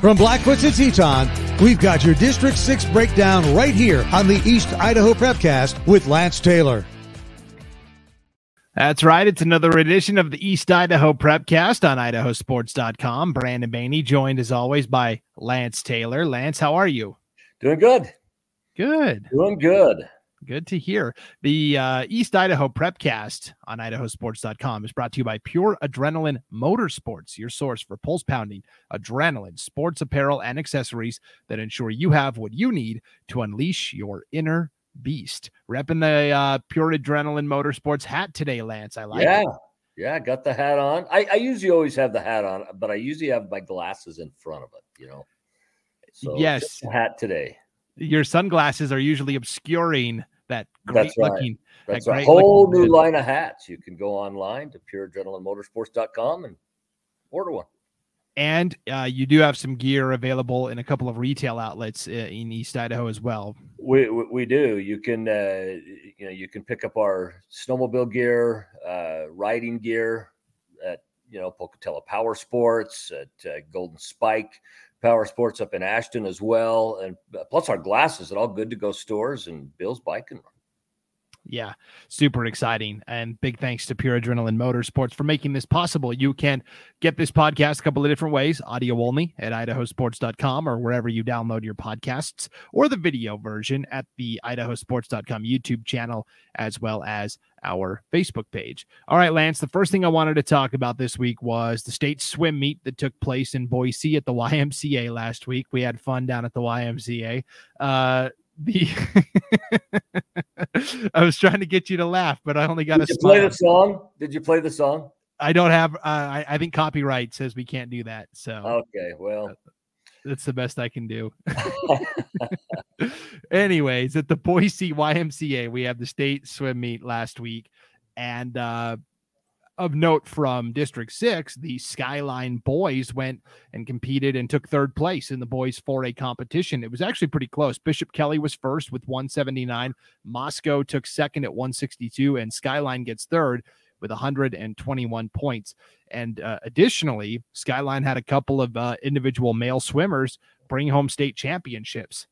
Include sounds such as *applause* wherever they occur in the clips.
From Blackfoot to Teton, we've got your District 6 breakdown right here on the East Idaho Prepcast with Lance Taylor. That's right. It's another edition of the East Idaho Prepcast on idahosports.com. Brandon Baney joined as always by Lance Taylor. Lance, how are you? Doing good. Good. Doing good. Good to hear. The uh, East Idaho Prepcast on idahosports.com is brought to you by Pure Adrenaline Motorsports, your source for pulse pounding, adrenaline, sports apparel, and accessories that ensure you have what you need to unleash your inner beast. Repping the uh, Pure Adrenaline Motorsports hat today, Lance. I like yeah. it. Yeah, got the hat on. I, I usually always have the hat on, but I usually have my glasses in front of it, you know. So yes. hat today. Your sunglasses are usually obscuring that great That's right. looking. That's that a great whole new head. line of hats. You can go online to pureadrenalinemotorsports.com and order one. And uh, you do have some gear available in a couple of retail outlets uh, in East Idaho as well. We, we, we do. You can uh, you know you can pick up our snowmobile gear, uh, riding gear at you know Pocatello Power Sports, at uh, Golden Spike Power Sports up in Ashton as well, and uh, plus our glasses at all good to go stores and Bill's Bike and Run. Yeah, super exciting. And big thanks to Pure Adrenaline Motorsports for making this possible. You can get this podcast a couple of different ways audio only at idahosports.com or wherever you download your podcasts, or the video version at the idahosports.com YouTube channel, as well as our Facebook page. All right, Lance, the first thing I wanted to talk about this week was the state swim meet that took place in Boise at the *laughs* YMCA last week. We had fun down at the YMCA. Uh, the *laughs* I was trying to get you to laugh, but I only got Did a you play the song? Did you play the song? I don't have. Uh, I, I think copyright says we can't do that, so Okay, well, that's the best I can do. *laughs* *laughs* Anyways, at the Boise YMCA, we have the state swim meet last week, and uh, of note from District Six, the Skyline boys went and competed and took third place in the boys 4A competition. It was actually pretty close. Bishop Kelly was first with 179. Moscow took second at 162, and Skyline gets third with 121 points. And uh, additionally, Skyline had a couple of uh, individual male swimmers bring home state championships.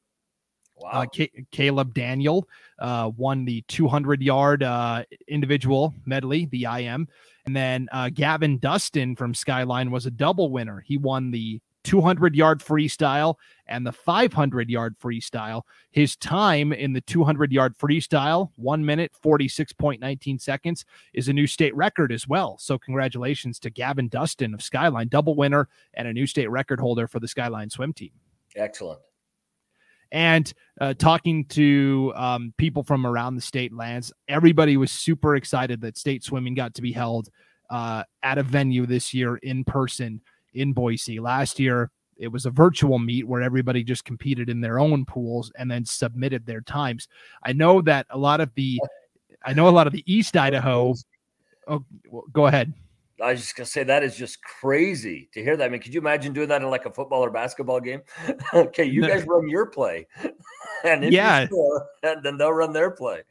wow. Uh, Ca- Caleb Daniel uh, won the 200 yard uh, individual medley, the IM. And then uh, Gavin Dustin from Skyline was a double winner. He won the 200 yard freestyle and the 500 yard freestyle. His time in the 200 yard freestyle, one minute, 46.19 seconds, is a new state record as well. So, congratulations to Gavin Dustin of Skyline, double winner and a new state record holder for the Skyline swim team Excellent. And uh, talking to um, people from around the state Lance, everybody was super excited that state swimming got to be held uh, at a venue this year in person in Boise. Last year, it was a virtual meet where everybody just competed in their own pools and then submitted their times. I know that a lot of the, I know a lot of the East Idaho. Oh, well, go ahead. I was just gonna say that is just crazy to hear that. I mean, could you imagine doing that in like a football or basketball game? *laughs* okay, you guys run your play, *laughs* and Yeah. score, and *laughs* then they'll run their play.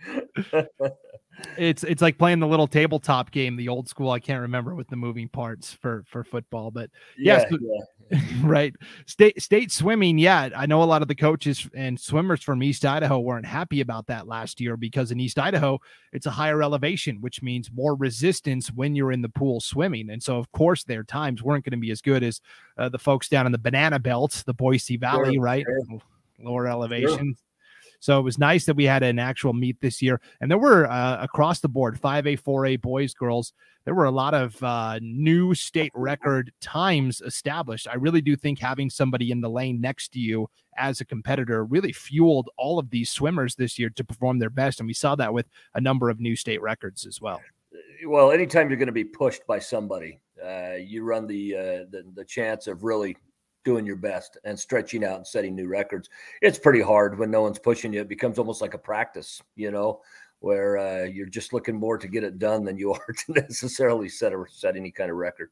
It's it's like playing the little tabletop game, the old school. I can't remember with the moving parts for for football, but Yes, yeah, but- yeah. *laughs* right. State state swimming yeah i know a lot of the coaches and swimmers from east idaho weren't happy about that last year because in east idaho it's a higher elevation which means more resistance when you're in the pool swimming. And so of course their times weren't going to be as good as uh, the folks down in the banana belt the boise valley Sure, right? sure. lower elevation so it was nice that we had an actual meet this year and there were uh, across the board 5a 4a boys girls there were a lot of uh, new state record times established. I really do think having somebody in the lane next to you as a competitor really fueled all of these swimmers this year to perform their best. And we saw that with a number of new state records as well. Well, anytime you're going to be pushed by somebody, uh, you run the, uh, the the chance of really doing your best and stretching out and setting new records. It's pretty hard when no one's pushing you. It becomes almost like a practice, you know, where uh, you're just looking more to get it done than you *laughs* are to necessarily set or set any kind of record.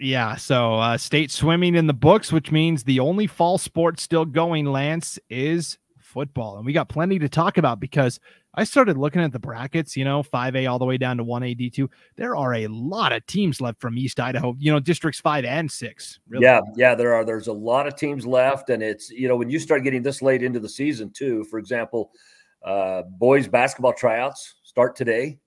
Yeah. So uh, state swimming in the books, which means the only fall sport still going, Lance, is football. And we got plenty to talk about because I started looking at the brackets, you know, 5A all the way down to 1A D2. There are a lot of teams left from East Idaho, you know, districts 5 and 6. Really. Yeah, yeah, there are there's a lot of teams left and it's, you know, when you start getting this late into the season too, for example, uh, boys basketball tryouts start today.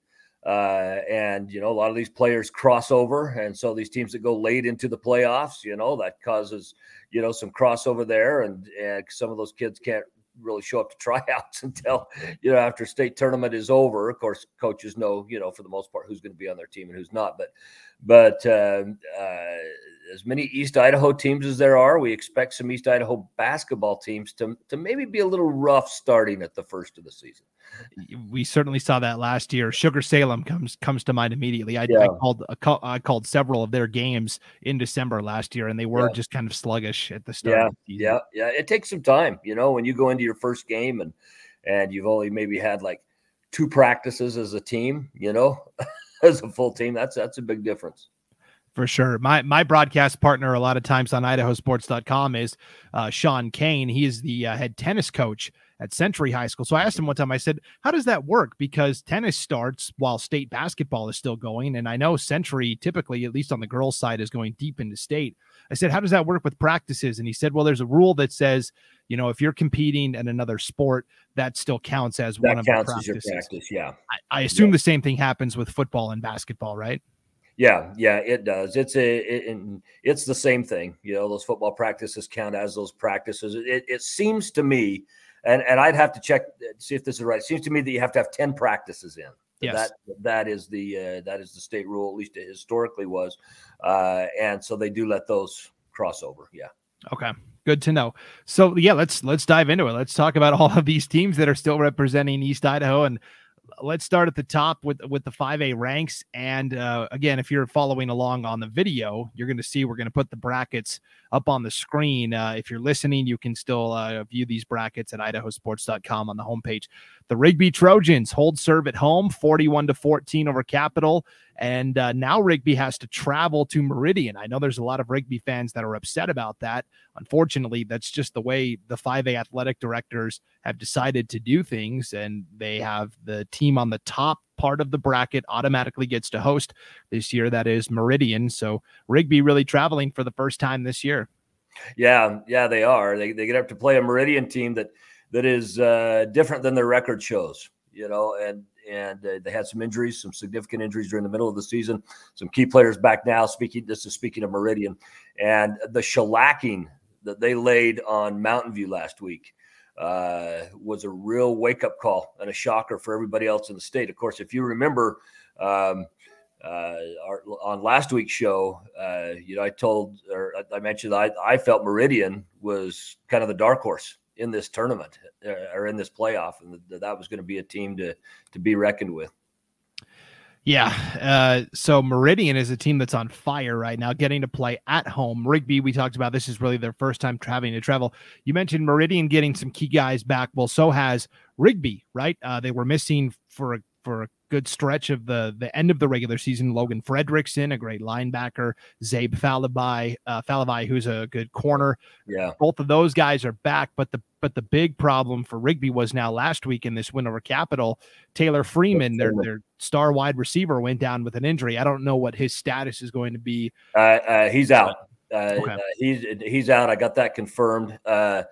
Uh, and you know, a lot of these players cross over, and so these teams that go late into the playoffs, you know, that causes you know some crossover there, and, and some of those kids can't really show up to *laughs* tryouts until you know after state tournament is over. Of course, coaches know you know for the most part who's going to be on their team and who's not. But but uh, uh, as many East Idaho teams as there are, we expect some East Idaho basketball teams to to maybe be a little rough starting at the first of the season. We certainly saw that last year. Sugar Salem comes comes to mind immediately. I, yeah. I called uh, a, I called several of their games in December last year, and they were yeah. just kind of sluggish at the start. Yeah, yeah, yeah. It takes some time, you know, when you go into your first game and and you've only maybe had like two practices as a team, you know, *laughs* as a full team. That's that's a big difference for sure. My my broadcast partner a lot of times on idahosports.com is uh, Sean Kane. He is the uh, head tennis coach at Century High School. So I asked him one time, I said, How does that work? Because tennis starts while state basketball is still going. And I know Century typically, at least on the girls' side, is going deep into state. I said, How does that work with practices? And he said, Well, there's a rule that says, you know, if you're competing in another sport, that still counts as that one of counts the practices. As your practice, yeah. I, I assume yeah. the same thing happens with football and basketball, right? Yeah, yeah, it does. It's a, it, it's the same thing. You know, those football practices count as those practices. It, it seems to me, and and I'd have to check see if this is right. It seems to me that you have to have ten practices in. Yes. That that is the uh, that is the state rule. At least it historically was, uh, and so they do let those cross over. Yeah. Okay. Good to know. So yeah, let's let's dive into it. Let's talk about all of these teams that are still representing East Idaho and let's start at the top with with the 5A ranks. And uh, again, if you're following along on the video, you're going to see we're going to put the brackets up on the screen. Uh, if you're listening, you can still uh, view these brackets at idahosports.com on the homepage. The Rigby Trojans hold serve at home, 41 to 14 over Capital. And uh, now Rigby has to travel to Meridian. I know there's a lot of Rigby fans that are upset about that. Unfortunately, that's just the way the 5A athletic directors have decided to do things. And they have the team on the top part of the bracket automatically gets to host this year. That is Meridian. So Rigby really traveling for the first time this year. Yeah, yeah, they are. They, they get up to play a Meridian team that that is uh, different than their record shows, you know, and and uh, they had some injuries, some significant injuries during the middle of the season. Some key players back now. Speaking, this is speaking of Meridian, and the shellacking that they laid on Mountain View last week uh, was a real wake up call and a shocker for everybody else in the state. Of course, if you remember. Um, uh, our, on last week's show, uh, you know, I told or I mentioned I, I felt Meridian was kind of the dark horse in this tournament uh, or in this playoff, and that, that was going to be a team to to be reckoned with. Yeah. Uh, so Meridian is a team that's on fire right now, getting to play at home. Rigby, we talked about this is really their first time having to travel. You mentioned Meridian getting some key guys back. Well, so has Rigby, right? Uh, they were missing for a, for a good stretch of the the end of the regular season. Logan Fredrickson, a great linebacker, Zeke Falavai, uh, Falavai, who's a good corner. Yeah, both of those guys are back. But the but the big problem for Rigby was now last week in this win over Capital, Taylor Freeman, their their star wide receiver, went down with an injury. I don't know what his status is going to be. Uh, uh, he's out. Uh, okay. Uh, he's he's out. I got that confirmed. Uh,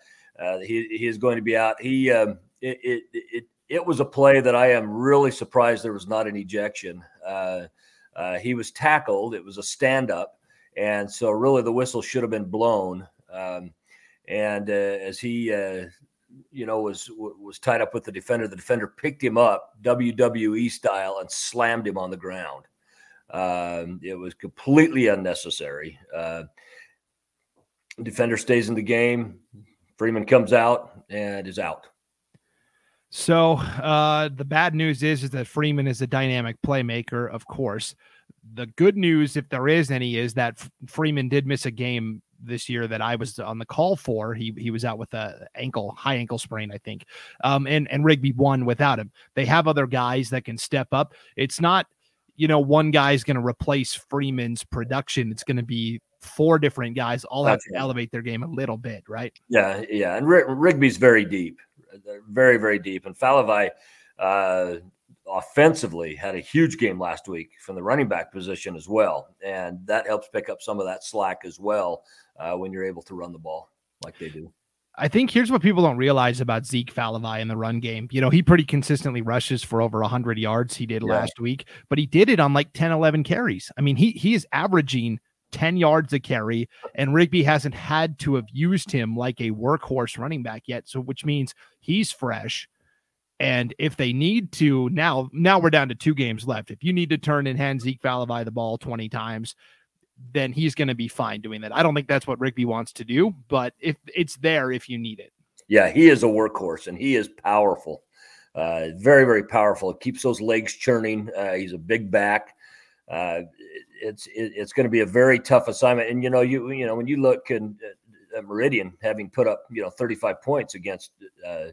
he he is going to be out. He um, it, it, it it was a play that I am really surprised there was not an ejection. Uh, uh, he was tackled. It was a stand up. And so, really, the whistle should have been blown. Um, and uh, as he, uh, you know, was was tied up with the defender, the defender picked him up WWE style and slammed him on the ground. Um, it was completely unnecessary. Uh, defender stays in the game. Freeman comes out and is out. So uh, the bad news is is that Freeman is a dynamic playmaker, of course. The good news, if there is any, is that Freeman did miss a game this year that I was on the call for. He he was out with a ankle, high ankle sprain, I think. Um, and and Rigby won without him. They have other guys that can step up. It's not, you know, one guy's going to replace Freeman's production. It's going to be four different guys all have to elevate their game a little bit, right? Yeah, yeah. And R- Rigby's very deep very, very deep. And Falavai, uh, offensively had a huge game last week from the running back position as well, and that helps pick up some of that slack as well uh, when you're able to run the ball like they do. I think here's what people don't realize about Zeke Falavai in the run game. You know, he pretty consistently rushes for over 100 yards. He did yeah. last week, but he did it on like 10, 11 carries. I mean, he he is averaging 10 yards a carry, and Rigby hasn't had to have used him like a workhorse running back yet. So, which means he's fresh. And if they need to now, now we're down to two games left. If you need to turn and hand Zeke Falavai the ball 20 times, then he's going to be fine doing that. I don't think that's what Rigby wants to do, but if it's there if you need it. Yeah, he is a workhorse and he is powerful. Uh, very, very powerful. It keeps those legs churning. Uh, he's a big back. Uh, it's it, it's going to be a very tough assignment. And you know, you you know when you look in, uh, at Meridian having put up you know 35 points against uh,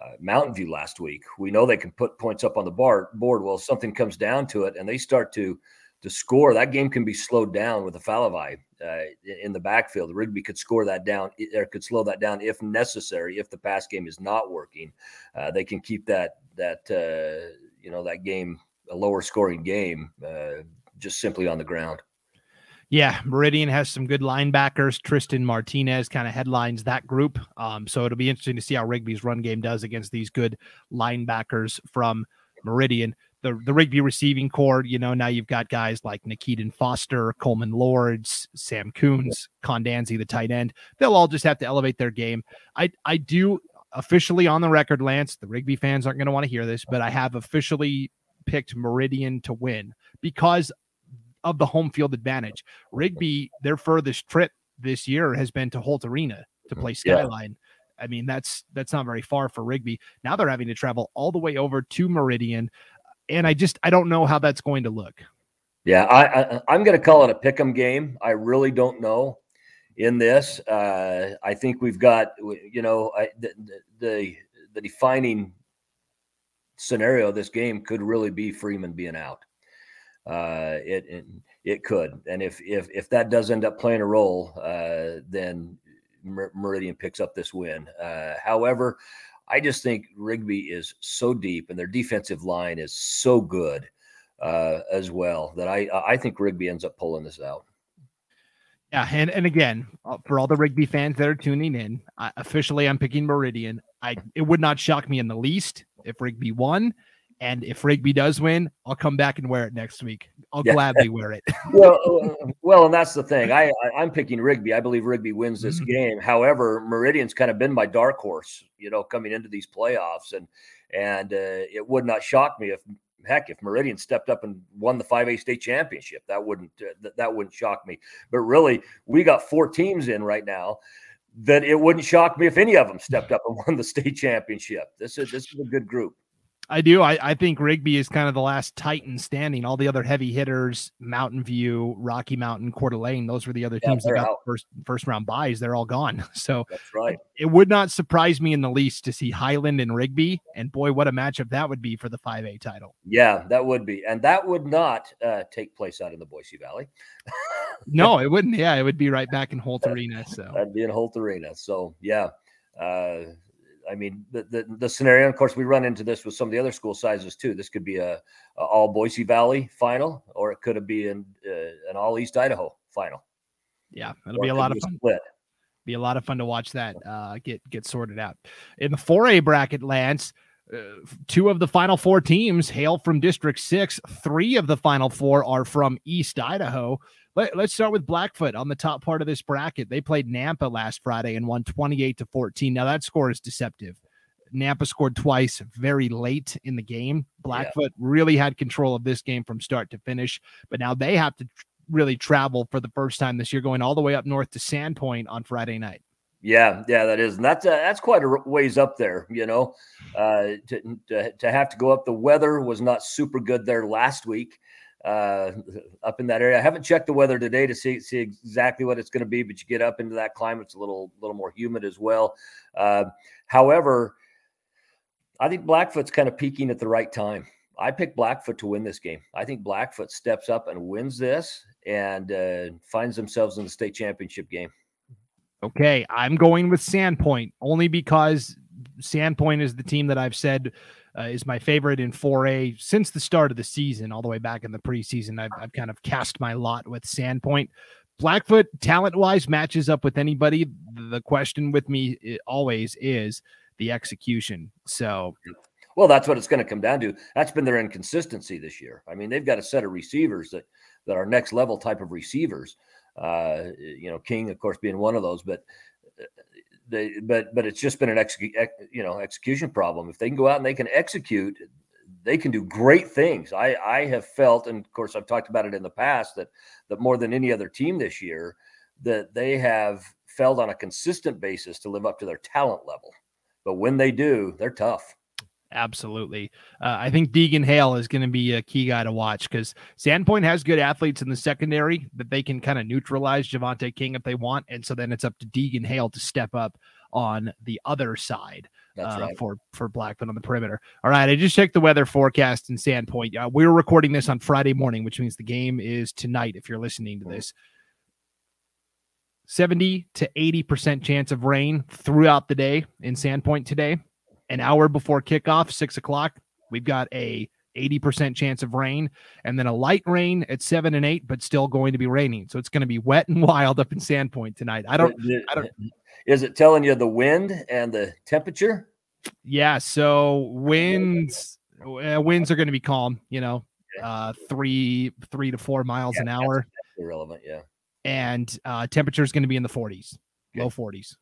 uh, Mountain View last week, we know they can put points up on the bar board. Well, something comes down to it, and they start to to score, that game can be slowed down with a Falavai uh, in the backfield. Rigby could score that down or could slow that down if necessary. If the pass game is not working, uh, they can keep that that uh, you know that game a lower scoring game uh, just simply on the ground. Yeah, Meridian has some good linebackers. Tristan Martinez kind of headlines that group. Um, so it'll be interesting to see how Rigby's run game does against these good linebackers from Meridian the the Rigby receiving corps, you know, now you've got guys like Nikitan Foster, Coleman Lords, Sam Coons, Condanzi, the tight end. They'll all just have to elevate their game. I I do officially on the record, Lance. The Rigby fans aren't going to want to hear this, but I have officially picked Meridian to win because of the home field advantage. Rigby, their furthest trip this year has been to Holt Arena to play Skyline. Yeah. I mean, that's that's not very far for Rigby. Now they're having to travel all the way over to Meridian and I just I don't know how that's going to look. Yeah, I, I am going to call it a pick'em game. I really don't know in this. Uh, I think we've got you know I, the, the the defining scenario of this game could really be Freeman being out. Uh, it, it, it could, and if if if that does end up playing a role, uh, then Meridian picks up this win. Uh, however, I just think Rigby is so deep and their defensive line is so good uh, as well that I I think Rigby ends up pulling this out. Yeah, and and again, uh, for all the Rigby fans that are tuning in, I, officially I'm picking Meridian. I it would not shock me in the least if Rigby won. And if Rigby does win, I'll come back and wear it next week. I'll yeah. gladly wear it. *laughs* well, well, and that's the thing. I, I am picking Rigby. I believe Rigby wins this mm-hmm. game. However, Meridian's kind of been my dark horse, you know, coming into these playoffs, and and uh, it would not shock me if heck if Meridian stepped up and won the 5A state championship. That wouldn't uh, th- that wouldn't shock me. But really, we got four teams in right now that it wouldn't shock me if any of them stepped up and *laughs* won the state championship. This is this is a good group. I do. I, I think Rigby is kind of the last Titan standing. All the other heavy hitters, Mountain View, Rocky Mountain, Coeur d'Alene, those were the other teams that got out. first first round buys. They're all gone. *laughs* So that's right. It would not surprise me in the least to see Highland and Rigby. And boy, what a matchup that would be for the 5A title. Yeah, that would be. And that would not uh, take place out in the Boise Valley. *laughs* no, it wouldn't. Yeah, it would be right back in Holt *laughs* Arena. So that'd be in Holt Arena. So yeah. Uh, I mean, the, the, the scenario. Of course, we run into this with some of the other school sizes too. This could be a, a all Boise Valley final, or it could be an uh, an all East Idaho final. Yeah, it'll or be a lot of fun. Split. Be a lot of fun to watch that uh, get get sorted out in the 4A bracket. Lance, uh, two of the final four teams hail from District Six. Three of the final four are from East Idaho. Let, us start with Blackfoot on the top part of this bracket. They played Nampa last Friday and won 28 to 14. Now that score is deceptive. Nampa scored twice very late in the game. Blackfoot yeah. really had control of this game from start to finish, but now they have to tr- really travel for the first time this year, going all the way up north to Sandpoint on Friday night. Yeah, yeah, that is, and that's uh, that's quite a ways up there. You know, uh, to, to to have to go up. The weather was not super good there last week uh, *laughs* up in that area. I haven't checked the weather today to see see exactly what it's going to be, but you get up into that climate, it's a little little more humid as well. Uh, however, I think Blackfoot's kind of peaking at the right time. I picked Blackfoot to win this game. I think Blackfoot steps up and wins this and uh, finds themselves in the state championship game. Okay, I'm going with Sandpoint only because Sandpoint is the team that I've said uh, is my favorite in 4A since the start of the season, all the way back in the preseason. I've, I've kind of cast my lot with Sandpoint. Blackfoot, talent wise, matches up with anybody. The question with me eh, always is the execution. So, well, that's what it's going to come down to. That's been their inconsistency this year. I mean, they've got a set of receivers that that are next level type of receivers. Uh, you know, King, of course, being one of those, but uh, they, but but it's just been an execu- you know execution problem. If they can go out and they can execute, they can do great things. I I have felt, and of course, I've talked about it in the past that that more than any other team this year, that they have failed on a consistent basis to live up to their talent level. But when they do, they're tough. Absolutely. Uh, I think Deegan Hale is going to be a key guy to watch because Sandpoint has good athletes in the secondary that they can kind of neutralize Javante King if they want. And so then it's up to Deegan Hale to step up on the other side uh, right. for for Blackfoot on the perimeter. All right, I just checked the weather forecast in Sandpoint. Uh, we are recording this on Friday morning, which means the game is tonight. If you're listening to this, seventy to eighty percent chance of rain throughout the day in Sandpoint today. An hour before kickoff, six o'clock, we've got a 80% chance of rain, and then a light rain at seven and eight, but still going to be raining. So it's going to be wet and *laughs* wild up in Sandpoint tonight. I don't, I don't, is it telling you the wind and the temperature? Yeah. So winds uh, winds are going to be calm. You know, uh, three three to four miles yeah, an hour. That's irrelevant. Yeah. And uh, temperature is going to be in the 40s, okay. low 40s.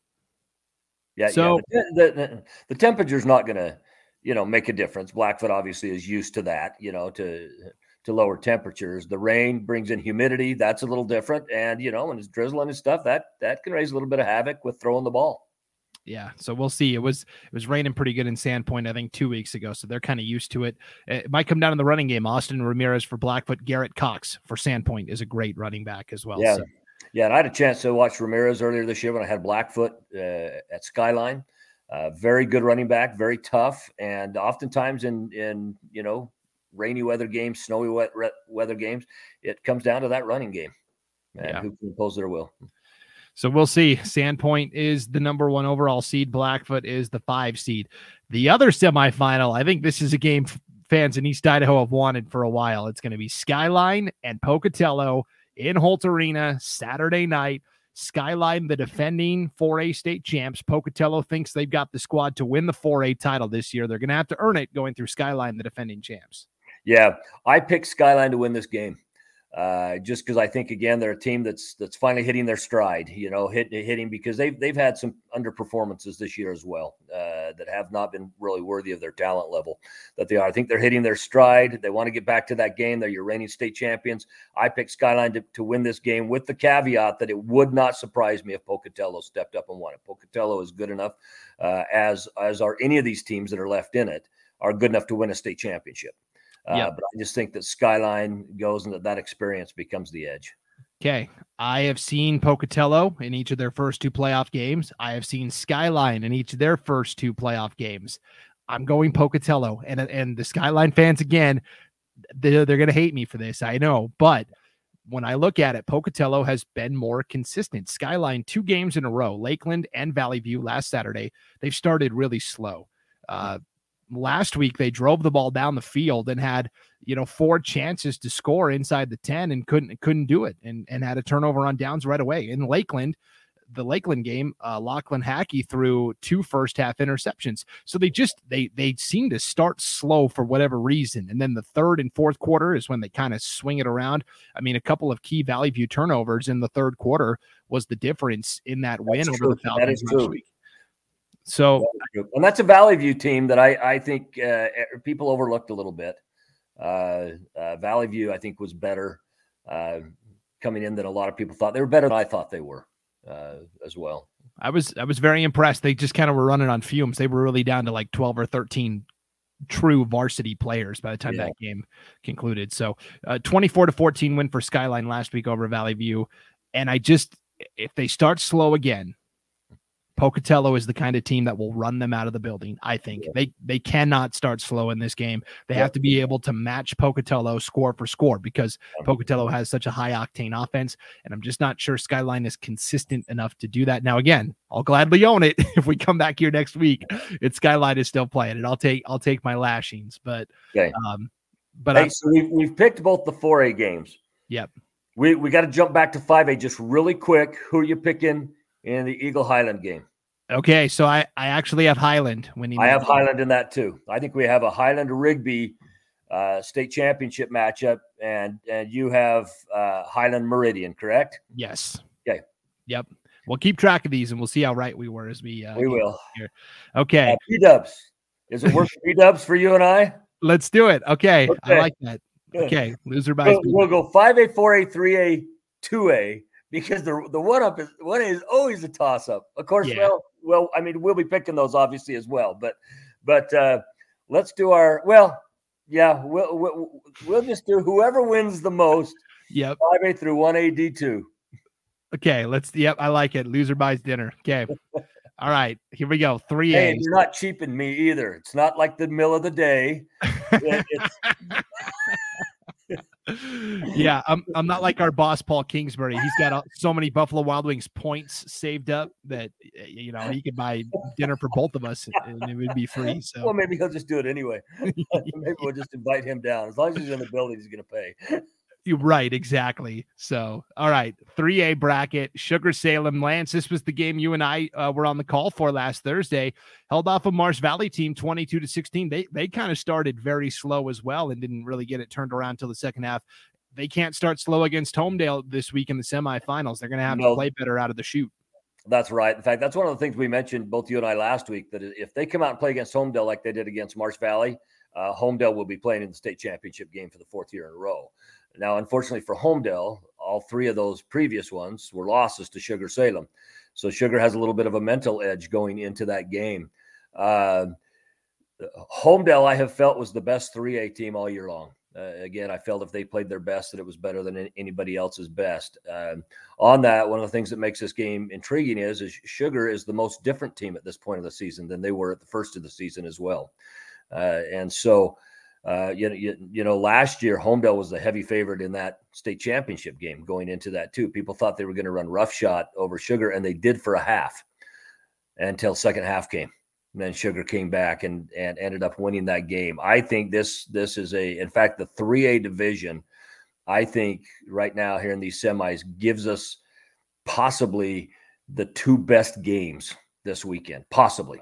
Yeah. So yeah, the, the, the, the temperature is not going to, you know, make a difference. Blackfoot obviously is used to that. You know, to to lower temperatures. The rain brings in humidity. That's a little different. And, you know, when it's drizzling and stuff, that that can raise a little bit of havoc with throwing the ball. Yeah, so we'll see. It was it was raining pretty good in Sandpoint, I think, two weeks ago. So they're kind of used to it. Eh, it might come down in the running game. Austin Ramirez for Blackfoot, Garrett Cox for Sandpoint is a great running back as well. Yeah, so. Yeah. And I had a chance to watch Ramirez earlier this year when I had Blackfoot uh, at Skyline. Uh, very good running back, very tough, and oftentimes in in you know rainy weather games, snowy wet, weather games, it comes down to that running game and yeah. who can impose their will. So we'll see. Sandpoint is the number one overall seed. Blackfoot is the five seed. The other semifinal, I think this is a game fans in East Idaho have wanted for a while. It's going to be Skyline and Pocatello in Holt Arena Saturday night. Skyline, the defending 4A state champs. Pocatello thinks they've got the squad to win the 4A title this year. They're going to have to earn it going through Skyline, the defending champs. Yeah, I picked Skyline to win this game. Uh, just because I think again they're a team that's that's finally hitting their stride, you know, hit, hitting because they've they've had some underperformances this year as well uh, that have not been really worthy of their talent level that they are. I think they're hitting their stride. They want to get back to that game. They're your reigning state champions. I picked Skyline to, to win this game with the caveat that it would not surprise me if Pocatello stepped up and won it. Pocatello is good enough, uh, as as are any of these teams that are left in it, are good enough to win a state championship. Uh, But I just think that Skyline goes and that that experience becomes the edge. Okay. I have seen Pocatello in each of their first two playoff games. I have seen Skyline in each of their first two playoff games. I'm going Pocatello. And, and the Skyline fans, again, they're, they're going to hate me for this. I know. But when I look at it, Pocatello has been more consistent. Skyline, two games in a row, Lakeland and Valley View last Saturday, they've started really slow. Uh, last week they drove the ball down the field and had you know four chances to score inside the 10 and couldn't couldn't do it and and had a turnover on downs right away. In lakeland the lakeland game uh lachlan hackey threw two first half interceptions. So they just they they seem to start slow for whatever reason. And then the third and fourth quarter is when they kind of swing it around. I mean a couple of key valley view turnovers in the third quarter was the difference in that win That's over the falcons last week so, and that's a Valley View team that I I think uh, people overlooked a little bit. Uh, uh, Valley View I think was better uh, coming in than a lot of people thought. They were better than I thought they were uh, as well. I was I was very impressed. They just kind of were running on fumes. They were really down to like twelve or thirteen true varsity players by the time yeah. that game concluded. So, uh, 24 to 14 win for Skyline last week over Valley View. And I just, if they start slow again, Pocatello is the kind of team that will run them out of the building. I think yeah. they they cannot start slow in this game. They yeah. have to be able to match Pocatello score for score because Pocatello has such a high octane offense, and I'm just not sure Skyline is consistent enough to do that. Now, again, I'll gladly own it *laughs* if we come back here next week. It's Skyline is still playing and I'll take I'll take my lashings, but okay. um, but hey, so we've, we've picked both the 4A games. Yep. We we got to jump back to 5A just really quick. Who are you picking in the Eagle Highland game? Okay, so I I actually have Highland winning. I have Highland in that too. I think we have a Highland Rigby uh, state championship matchup, and and you have uh, Highland Meridian, correct? Yes. Okay. Yep. We'll keep track of these, and we'll see how right we were as we. Uh, we will. Here. Okay. Uh, P Dubs. Is it worth *laughs* P Dubs for you and I? Let's do it. Okay. okay. I like that. Okay. Loser by. We'll, we'll go five A, four A, three A, two A because the the one up is one is always a toss up. Of course, yeah. well, well, I mean, we'll be picking those obviously as well, but but uh let's do our well, yeah, we'll we'll, we'll just do whoever wins the most. Yep, five A through one A D two. Okay, let's. Yep, I like it. Loser buys dinner. Okay. *laughs* All right, here we go. Three A. Hey, you're not cheaping me either. It's not like the mill of the day. *laughs* yeah, I'm I'm not like our boss Paul Kingsbury. He's got uh, so many Buffalo Wild Wings points saved up that you know he could buy dinner for both of us and it would be free. So well, maybe he'll just do it anyway. *laughs* *laughs* maybe we'll just invite him down. As long as he's in the building, he's going to pay. Right, exactly. So, all right, 3A bracket, Sugar Salem, Lance. This was the game you and I uh, were on the call for last Thursday. Held off a Marsh Valley team 22 to 16. They they kind of started very slow as well and didn't really get it turned around until the second half. They can't start slow against Homedale this week in the semifinals. They're going to have no. to play better out of the shoot. That's right. In fact, that's one of the things we mentioned both you and I last week that if they come out and play against Homedale like they did against Marsh Valley, uh, Homedale will be playing in the state championship game for the fourth year in a row. Now, unfortunately for Homedale, all three of those previous ones were losses to Sugar Salem. So Sugar has a little bit of a mental edge going into that game. Uh, Homedale, I have felt was the best 3A team all year long. Uh, again, I felt if they played their best, that it was better than anybody else's best. Um, on that, one of the things that makes this game intriguing is, is Sugar is the most different team at this point of the season than they were at the first of the season as well. Uh, and so uh, you, you, you know, last year Homedale was the heavy favorite in that state championship game going into that too. People thought they were going to run roughshod over Sugar, and they did for a half until second half came. And then Sugar came back and and ended up winning that game. I think this this is a in fact the 3A division. I think right now here in these semis gives us possibly the two best games this weekend, possibly.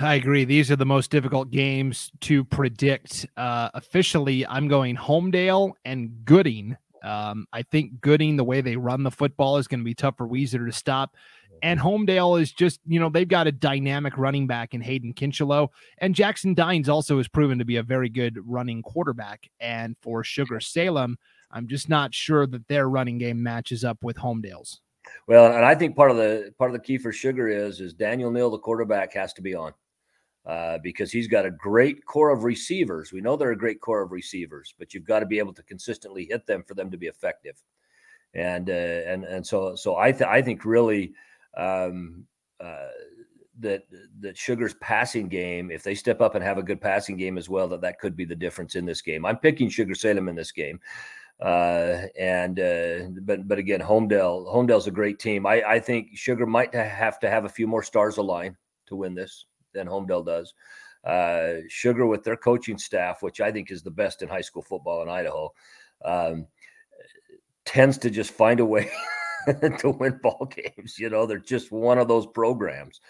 I agree. These are the most difficult games to predict. Uh, officially, I'm going Homedale and Gooding. Um, I think Gooding, the way they run the football, is going to be tough for Weiser to stop. And Homedale is just, you know, they've got a dynamic running back in Hayden Kinchelow. And Jackson Dines also has proven to be a very good running quarterback. And for Sugar Salem, I'm just not sure that their running game matches up with Homedale's. Well, and I think part of the part of the key for Sugar is is Daniel Neal, the quarterback, has to be on uh, because he's got a great corps of receivers. We know they're a great corps of receivers, but you've got to be able to consistently hit them for them to be effective. And uh, and and so so I th- I think really um, uh, that that Sugar's passing game, if they step up and have a good passing game as well, that that could be the difference in this game. I'm picking Sugar Salem in this game. Uh, and uh, but but again, Homedale Homedale's a great team. I I think Sugar might have to have a few more stars align to win this than Homedale does. Uh, Sugar with their coaching staff, which I think is the best in high school football in Idaho, um, tends to just find a way *laughs* to win ball games. You know, they're just one of those programs.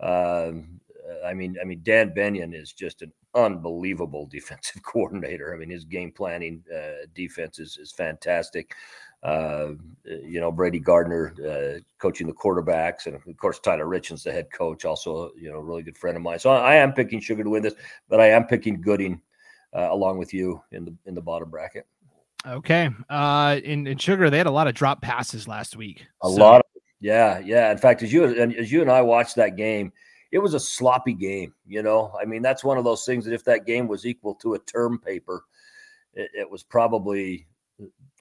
Um, I mean, I mean, Dan Benyon is just an unbelievable *laughs* defensive coordinator. I mean, his game planning uh, defense is, is fantastic. Uh, you know, Brady Gardner uh, coaching the quarterbacks, and of course Tyler Richins, the head coach, also you know, a really good friend of mine. So I, I am picking Sugar to win this, but I am picking Gooding uh, along with you in the in the bottom bracket. Okay, uh, in, in Sugar, they had a lot of drop passes last week. A so. lot of yeah, yeah. In fact, as you and as you and I watched that game it was a sloppy game. You know, I mean, that's one of those things that if that game was equal to a term paper, it, it was probably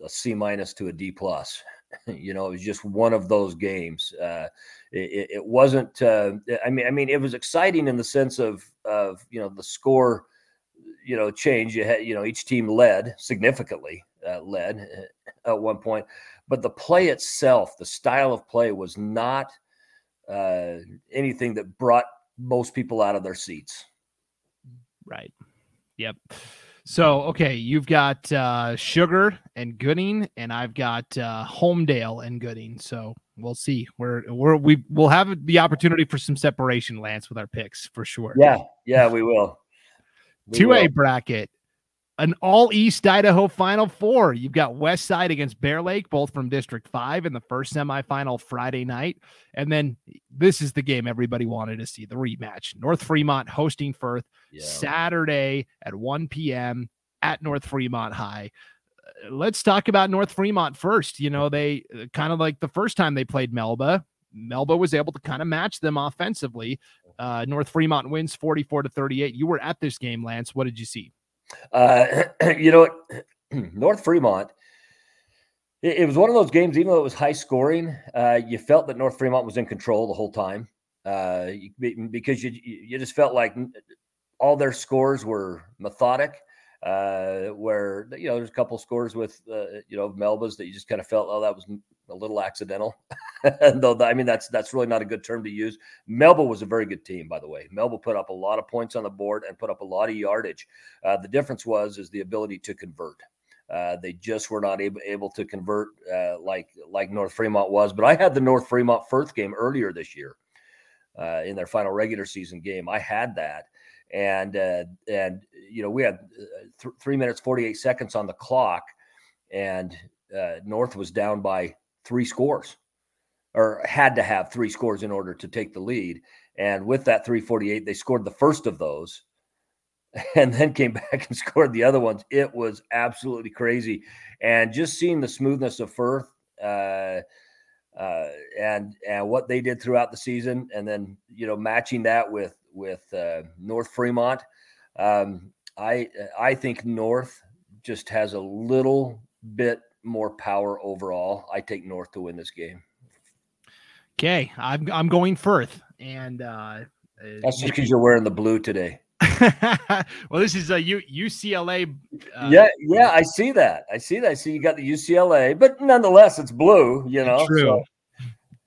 a C minus to a D plus. *laughs* You know, it was just one of those games. Uh, it, it, wasn't. Uh, I mean, I mean, it was exciting in the sense of of you know the score. You know, change. You had you know each team led significantly, uh, led *laughs* at one point, but the play itself, the style of play, was not uh, anything that brought most people out of their seats. Right. Yep. So okay, you've got uh, Sugar and Gooding, and I've got uh, Homedale and Gooding. So we'll see. We're we're we will have the opportunity for some separation, Lance, with our picks for sure. Yeah, yeah, we will. Two A bracket an all East Idaho Final Four. You've got West Side against Bear Lake, both from District 5 in the first semifinal Friday night. And then this is the game everybody wanted to see the rematch. North Fremont hosting Firth yeah. Saturday at 1 p.m. at North Fremont High. Uh, let's talk about North Fremont first. You know, they uh, kind of like the first time they played Melba. Melba was able to kind of match them offensively. Uh, North Fremont wins 44 to 38. You were at this game, Lance. What did you see? Uh, *clears throat* you know, *clears throat* North Fremont. It, it, was one of those games, even though it was high scoring, uh, you felt that North Fremont was in control the whole time uh, because you you just felt like all their scores were methodic. Uh, where you know there's a couple scores with uh, you know Melba's that you just kind of felt oh that was a little accidental. *laughs* Though I mean that's that's really not a good term to use. Melba was a very good team, by the way. Melba put up a lot of points on the board and put up a lot of yardage. Uh, the difference was is the ability to convert. Uh, they just were not able, able to convert uh, like like North Fremont was. But I had the North Fremont Firth game earlier this year uh, in their final regular season game. I had that, and uh, and you know we had uh, th- three minutes forty eight seconds on the clock, and uh, North was down by three scores or had to have three scores in order to take the lead. And with that 348, they scored the first of those *laughs* and then came *laughs* back and scored the other ones. It was absolutely crazy. And just seeing the smoothness of Firth uh, uh, and and what they did throughout the season, and then you know matching that with with uh, North Fremont, um, I I think North just has a little bit more power overall. I take North to win this game. Okay, I'm I'm going Firth, and uh, that's just because you're wearing the blue today. *laughs* well, this is a U- UCLA. Uh, yeah, yeah, I see that. I see that. I see you got the UCLA, but nonetheless, it's blue. You know, true. So.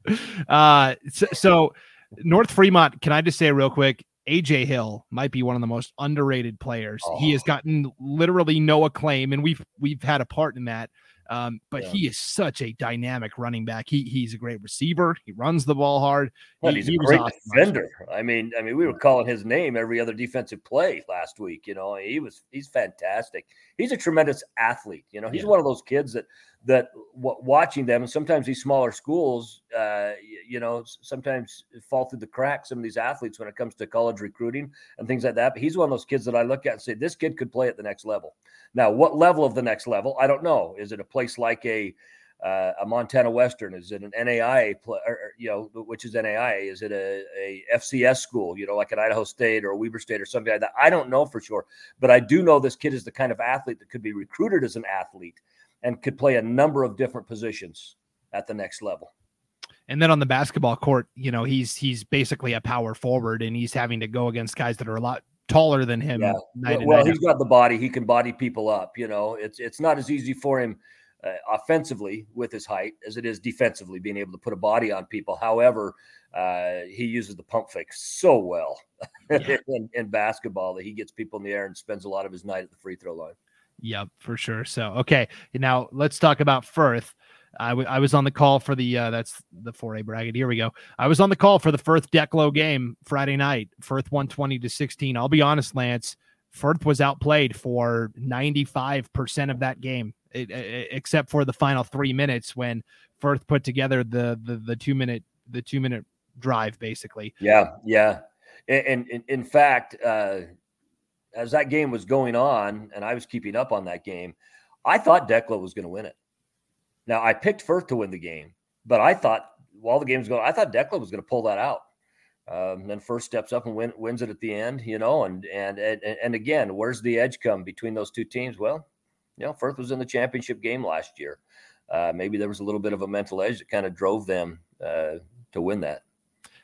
*laughs* Uh, so, so North Fremont. Can I just say real quick? AJ Hill might be one of the most underrated players. Oh. He has gotten literally no acclaim, and we've we've had a part in that. Um, but yeah. he is such a dynamic running back. He he's a great receiver. He runs the ball hard. He, he's a great awesome defender. I mean, I mean, we were calling his name every other defensive play last week. You know, he was he's fantastic. He's a tremendous athlete. You know, he's yeah. one of those kids that that watching them, sometimes these smaller schools, uh, you, know, sometimes fall through the cracks. Some of these athletes when it comes to college recruiting and things like that. But he's one of those kids that I look at and say, this kid could play at the next level. Now, what level of the next level? I don't know. Is it a place like a uh, a Montana Western? Is it an NAIA, play, or, you know, which is NAIA? Is it a, a FCS school, you know, like an Idaho State or Weber State or something like that? I don't know for sure, but I do know this kid is the kind of athlete that could be recruited as an athlete and could play a number of different positions at the next level. And then on the basketball court, you know, he's he's basically a power forward and he's having to go against guys that are a lot taller than him. Yeah. Well, he's got the body; he can body people up. You know, it's it's not as easy for him uh, offensively with his height as it is defensively, being able to put a body on people. However, uh, he uses the pump fake so well yeah. *laughs* in, in basketball that he gets people in the air and spends a lot of his night at the free throw line. Yep, for sure. So, okay, now let's talk about Firth. I, w- I was on the call for the uh, that's the 4A bracket. Here we go. I was on the call for the Firth Declo game Friday night. Firth 120 to 16. I'll be honest, Lance. Firth was outplayed for 95% of that game, it, it, except for the final three minutes when Firth put together the the, the two minute the two minute drive, basically. Yeah, yeah. And, and in fact, uh, as that game was going on, and I was keeping up on that game, I thought Declo was going to win it. Now I picked Firth to win the game, but I thought while the game was going, I thought Declo was going to pull that out. Um, then Firth steps up and win, wins it at the end, you know, and, and and and again, where's the edge come between those two teams? Well, you know, Firth was in the championship game last year. uh, maybe there was a little bit of a mental edge that kind of drove them uh, to win that.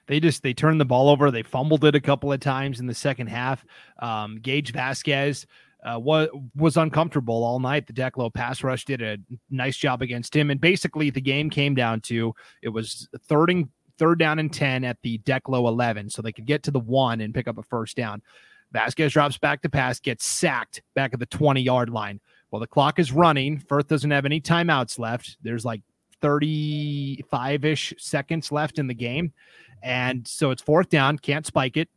They just they turned the ball over. They fumbled it a couple of times in the second half. Um, Gage Vasquez uh, was was uncomfortable all night. The Declo pass rush did a nice job against him, and basically the game came down to it was third and third down and ten at the Declo eleven, so they could get to the one and pick up a first down. Vasquez drops back to pass, gets sacked back at the twenty yard line. Well, the clock is running. Firth doesn't have any timeouts left. There's like 35 ish seconds left in the game. And so it's fourth down, can't spike it,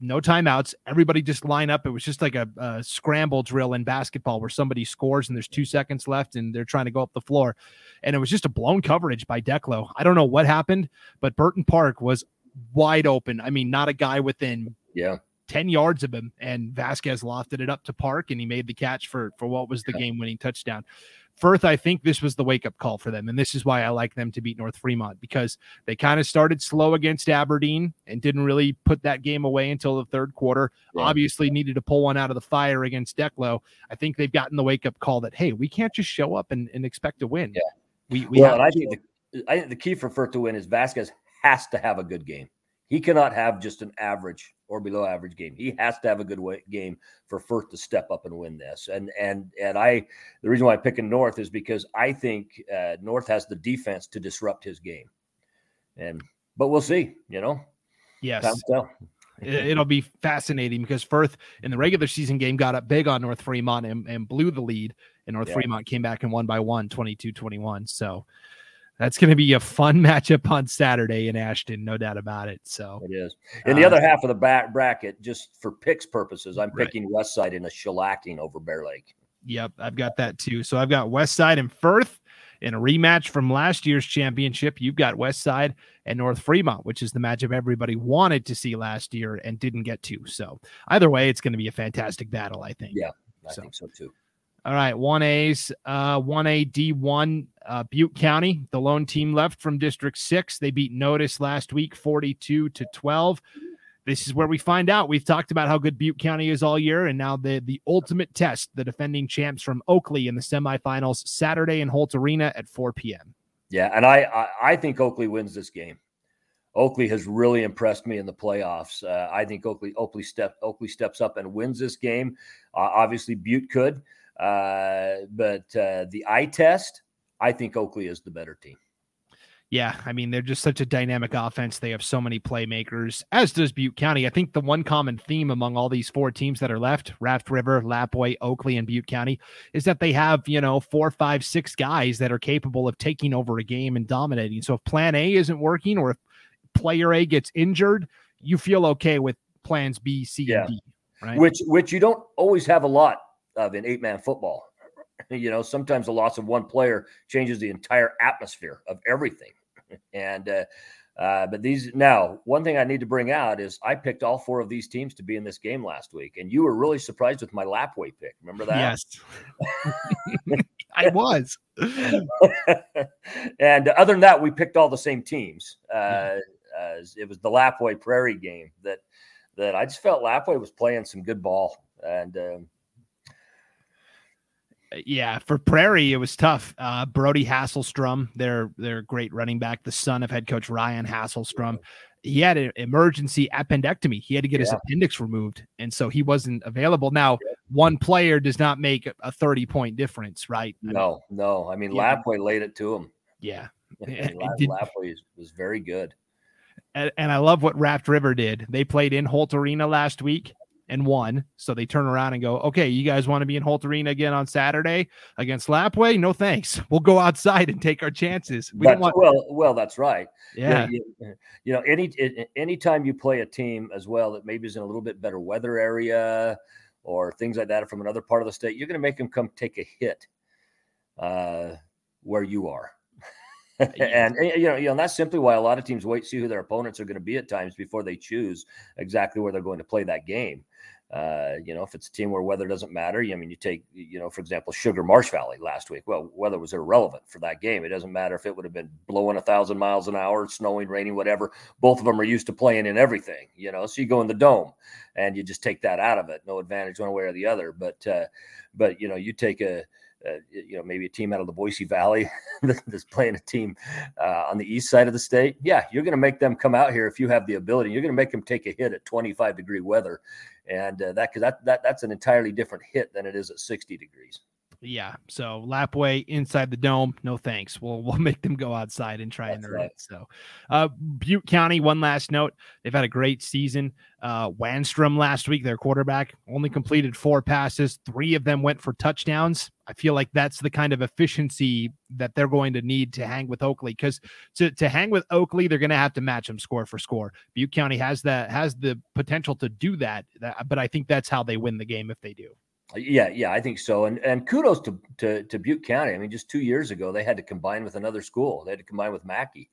no timeouts. Everybody just line up. It was just like a, a, scramble drill in basketball where somebody scores and there's two seconds left and they're trying to go up the floor. And it was just a blown coverage by Declo. I don't know what happened, but Burton Park was wide open. I mean, not a guy within yeah 10 yards of him and Vasquez lofted it up to Park and he made the catch for for what was the game winning touchdown. Firth, I think this was the wake up call for them. And this is why I like them to beat North Fremont because they kind of started slow against Aberdeen and didn't really put that game away until the third quarter. Yeah. Obviously, needed to pull one out of the fire against Declo. I think they've gotten the wake up call that, hey, we can't just show up and, and expect to win. Yeah. We, we well, I think, the, I think the key for Firth to win is Vasquez has to have a good game. He cannot have just an average or below average game. He has to have a good way, game for Firth to step up and win this. And and and I, the reason why I'm picking North is because I think uh, North has the defense to disrupt his game. And but we'll see. You know. Yes. It'll be fascinating because Firth in the regular season game got up big on North Fremont and, and blew the lead, and North yeah. Fremont came back and won by one, 22 21. So that's going to be a fun *laughs* matchup on Saturday in Ashton, no doubt about it. So it is. In the uh, other half of the back bracket, just for picks purposes, I'm picking right. West Side in a shellacking over Bear Lake. Yep, I've got that too. So I've got West Side and Firth in a rematch from last year's championship. You've got West Side and North Fremont, which is the matchup everybody wanted to see last year and didn't get to. So either way, it's going to be a fantastic battle, I think. Yeah, I so. think so too. All right, one A's, uh, one A D one, uh, Butte County, the lone team left from District Six. They beat Notus last week, forty-two to twelve. This is where we find out. We've talked about how good Butte County is all year, and now the the ultimate test: the defending champs from Oakley in the semifinals Saturday in Holt Arena at four p.m. Yeah, and I I, I think Oakley wins this game. Oakley has really impressed me in the playoffs. Uh, I think Oakley Oakley step Oakley steps up and wins this game. Uh, obviously, Butte could. Uh, but uh, the eye test, I think Oakley is the better team. Yeah, I mean they're just such a dynamic offense. They have so many playmakers, as does Butte County. I think the one common theme among all these four teams that are left, Raft River, Lapwai, Oakley, and Butte County, is that they have, you know, four, five, six guys that are capable of taking over a game and dominating. So if plan A isn't working or if player A gets injured, you feel okay with plans B, C, yeah. and D. Right. Which which you don't always have a lot of in eight man football. You know, sometimes the loss of one player changes the entire atmosphere of everything. *laughs* And, uh, uh, but these now, one thing I need to bring out is I picked all four of these teams to be in this game last week, and you were really surprised with my Lapwai pick. Remember that? Yes, *laughs* I was. *laughs* and other than that, we picked all the same teams. Uh, uh, it was the Lapwai Prairie game that that I just felt Lapwai was playing some good ball, and um, yeah, for Prairie, it was tough. Uh, Brody Hasselstrom, their their great running back, the son of head coach Ryan Hasselstrom, he had an emergency appendectomy. He had to get yeah. his appendix removed, and so he wasn't available. Now, yeah. one player does not make a thirty point difference, right? I no, mean, no. I mean, yeah. Lapwai laid it to him. Yeah, *laughs* Lapwai was very good. And, and I love what Raft River did. They played in Holt Arena last week and won. So they turn around and go, okay, you guys want to be in Holt Arena again on Saturday against Lapwai? No, thanks. *laughs* We'll go outside and take our chances. We want- well, well, that's right. Yeah. You, you, you know, any anytime you play a team as well that maybe is in a little bit better weather area or things like that from another part of the state, you're going to make them come take a hit uh, where you are. *laughs* and, and, you know, you know, that's simply why a lot of teams wait to see who their opponents are going to be at times before they choose exactly where they're going to play that game. Uh, you know, if it's a team where weather doesn't matter, I mean, you take, you know, for example, Sugar Marsh Valley last week. Well, weather was irrelevant for that game. It doesn't matter if it would have been blowing a thousand miles an hour, snowing, raining, whatever. Both of them are used to playing in everything, you know. So you go in the dome, and you just take that out of it. No advantage one way or the other. But, uh, but you know, you take a uh, you know, maybe a team out of the Boise Valley *laughs* that's playing a team uh, on the east side of the state. Yeah, you're going to make them come out here if you have the ability. You're going to make them take a hit at 25 degree weather, and uh, that because that, that that's an entirely different hit than it is at 60 degrees yeah. So Lapwai inside the dome, no thanks. We'll *laughs* we'll make them go outside and try That's and earn right. it. So uh Butte County, one last note. They've had a great season. Uh Wanstrom last week, their quarterback, only completed four passes. Three of them went for touchdowns. I feel like that's the kind of efficiency that they're going to need to hang with Oakley. Because to, to hang with Oakley, they're going to have to match them score for score. Butte County has that has the potential to do that, that but I think that's how they win the game if they do. Yeah, yeah, I think so. And and kudos to, to, to Butte County. I mean, just two years ago, they had to combine with another school. They had to combine with Mackay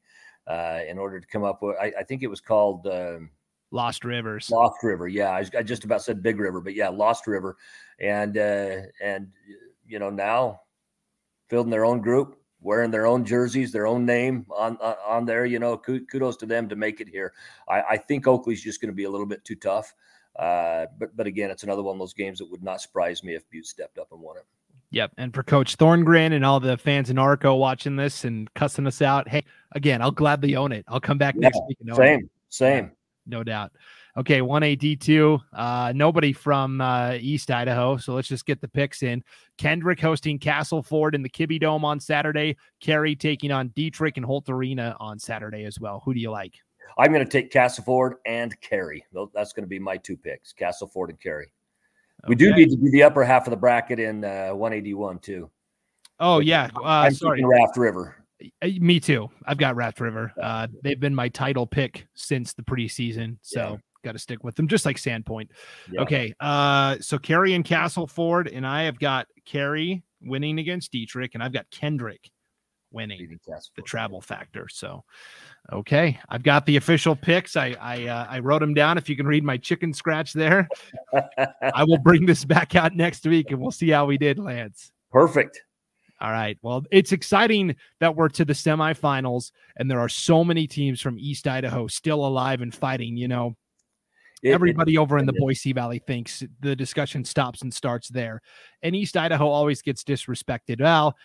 uh, in order to come up with. I, I think it was called um, Lost Rivers. Lost River. Yeah, I, I, just about said Big River, but yeah, Lost River. And uh, and you know now building their own group, wearing their own jerseys, their own name on on, on there. You know, kudos to them to make it here. I, I think Oakley's just going to be a little bit too tough. Uh, but but again, it's another one of those games that would not surprise me if Butte stepped up and won it. Yep. And for Coach Thorngren and all the fans in Arco watching this and cussing us out, hey, again, I'll gladly own it. I'll come back yeah, next week. same, it. same. no doubt. Okay, 1AD2. Uh, nobody from uh, East Idaho. So let's just get the picks in. Kendrick hosting Castleford in the Kibbie Dome on Saturday. Carey taking on Dietrich and Holt Arena on Saturday as well. Who do you like? I'm going to take Castleford and Carey. That's going to be my two picks: Castleford and Carey. Okay. We do need to do the upper half of the bracket in uh, 181 too. Oh yeah, uh, I'm sorry. Raft River. Uh, me too. I've got Raft River. Uh, they've been my title pick since the preseason, so yeah. got to stick with them, just like Sandpoint. Yeah. Okay, uh, so Carey and Castleford, and I have got Carey winning against Dietrich, and I've got Kendrick winning the travel factor. So, okay, I've got the official picks. I I, uh, I wrote them down. If you can read my chicken scratch there, I will bring this back out next week, and we'll see how we did, Lance. Perfect. All right. Well, it's exciting that we're to the semifinals, and there are so many teams from East Idaho still alive and fighting. You know, Everybody over in the Boise Valley thinks the discussion stops and starts there. And East Idaho always gets disrespected. Well,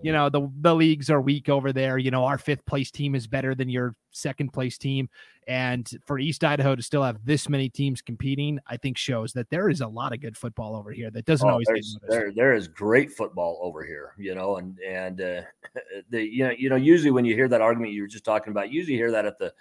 you know the the leagues are weak over there. You know our fifth place team is better than your second place team. And for east idaho to still have this many teams competing i think shows that there is a lot of good football over here that doesn't oh, always get there, there is great football over here you know and and uh, *laughs* the you know you know usually when you hear that argument you were just talking about usually hear that at the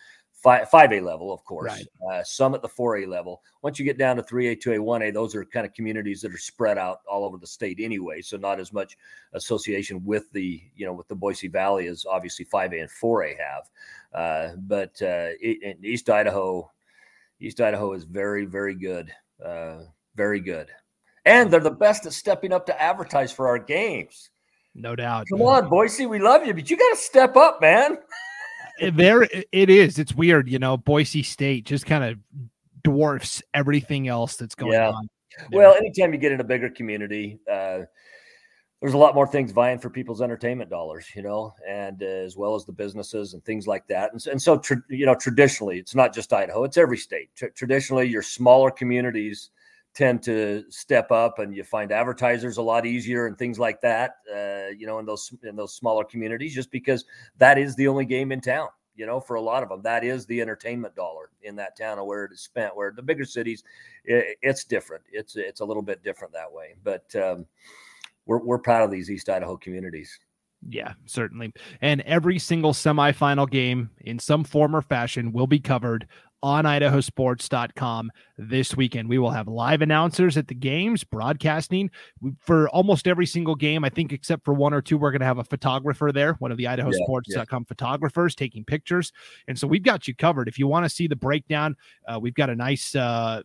five five A level, of course. Right. Uh, some at the four A level. Once you get down to three A, two A, one A, those are kind of communities that are spread out all over the state anyway. So not as much association with the you know with the Boise Valley as obviously five A and four A have. Uh, but uh, in East Idaho, East Idaho is very very good, uh, very good, and they're the best at stepping up to advertise for our games. No doubt. Come on, Boise, we love you, but you got to step up, man. *laughs* there it is. It's weird, you know. Boise State just kind of dwarfs everything else that's going yeah. on. There. Well, anytime you get in a bigger community, uh, there's a lot more things vying for people's entertainment dollars, you know, and uh, as well as the businesses and things like that. And, and so, tra- you know, traditionally, it's not just Idaho; it's every state. Tra- traditionally, your smaller communities tend to step up, and you find advertisers a lot easier and things like that. Uh, you know, in those in those smaller communities, just because that is the only game in town you know, for a lot of them, that is the entertainment dollar in that town and where it is spent. Where the bigger cities, it, it's different. It's it's a little bit different that way. But um, we're we're proud of these East Idaho communities. Yeah, certainly. And every single semifinal game in some form or fashion will be covered on idahosports.com this weekend. We will have live announcers at the games, broadcasting for almost every single game. I think, except for one or two, we're going to have a photographer there, one of the idahosports.com yeah, yeah. photographers taking pictures. And so we've got you covered. If you want to see the breakdown, uh, we've got a nice uh,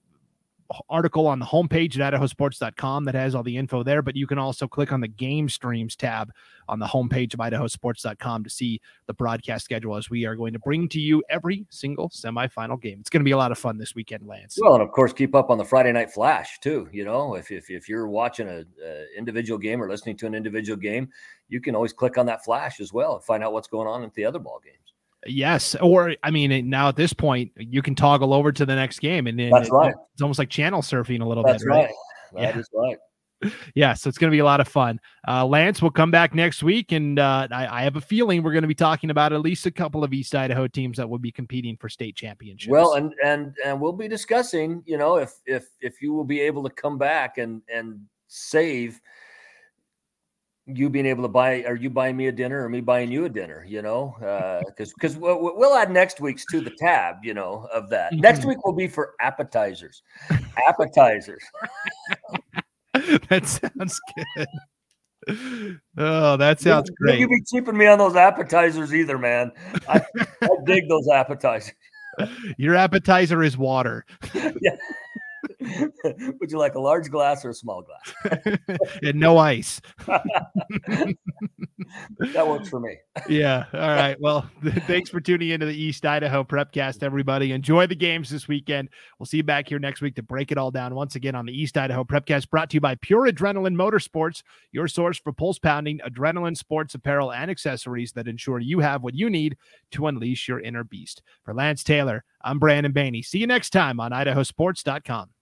article on the homepage at idahosports.com that has all the info there, but you can also click on the game streams tab on the homepage of idahosports.com to see the broadcast schedule as we are going to bring to you every single semifinal game. It's going to be a lot of fun this weekend, Lance. Well, and of course, keep up on the Friday night flash too. You know, if, if, if you're watching a, a individual game or listening to an individual game, you can always click on that flash as well and find out what's going on at the other ball games. Yes, or I mean, now at this point, you can toggle over to the next game, and, that's it, right. It's almost like channel surfing a little that's bit. Right. right. That yeah. is right. *laughs* yeah, so it's going to be a lot of fun. Uh, Lance will come back next week, and uh, I, I, have a feeling we're going to be talking about at least a couple of East Idaho teams that will be competing for state championships. Well, and and and we'll be discussing, you know, if if if you will be able to come back and and save you being able to buy are you buying me a dinner or me buying you a dinner you know because uh, because we'll, we'll, add next week's to the tab you know of that. Next week will be for appetizers. Appetizers. *laughs* That sounds good. Oh that sounds you, great. you be cheaping me on those appetizers either man. I, I dig those appetizers. *laughs* Your appetizer is water. *laughs* Yeah *laughs* Would you like a large glass or a small glass? *laughs* and no ice. *laughs* that works for me. yeah. All right. Well, thanks for tuning into the East Idaho Prepcast, everybody. Enjoy the games this weekend. We'll see you back here next week to break it all down once again on the East Idaho Prepcast, brought to you by Pure Adrenaline Motorsports, your source for pulse pounding, adrenaline sports apparel, and accessories that ensure you have what you need to unleash your inner beast. For Lance Taylor, I'm Brandon Baney. See you next time on idahosports.com.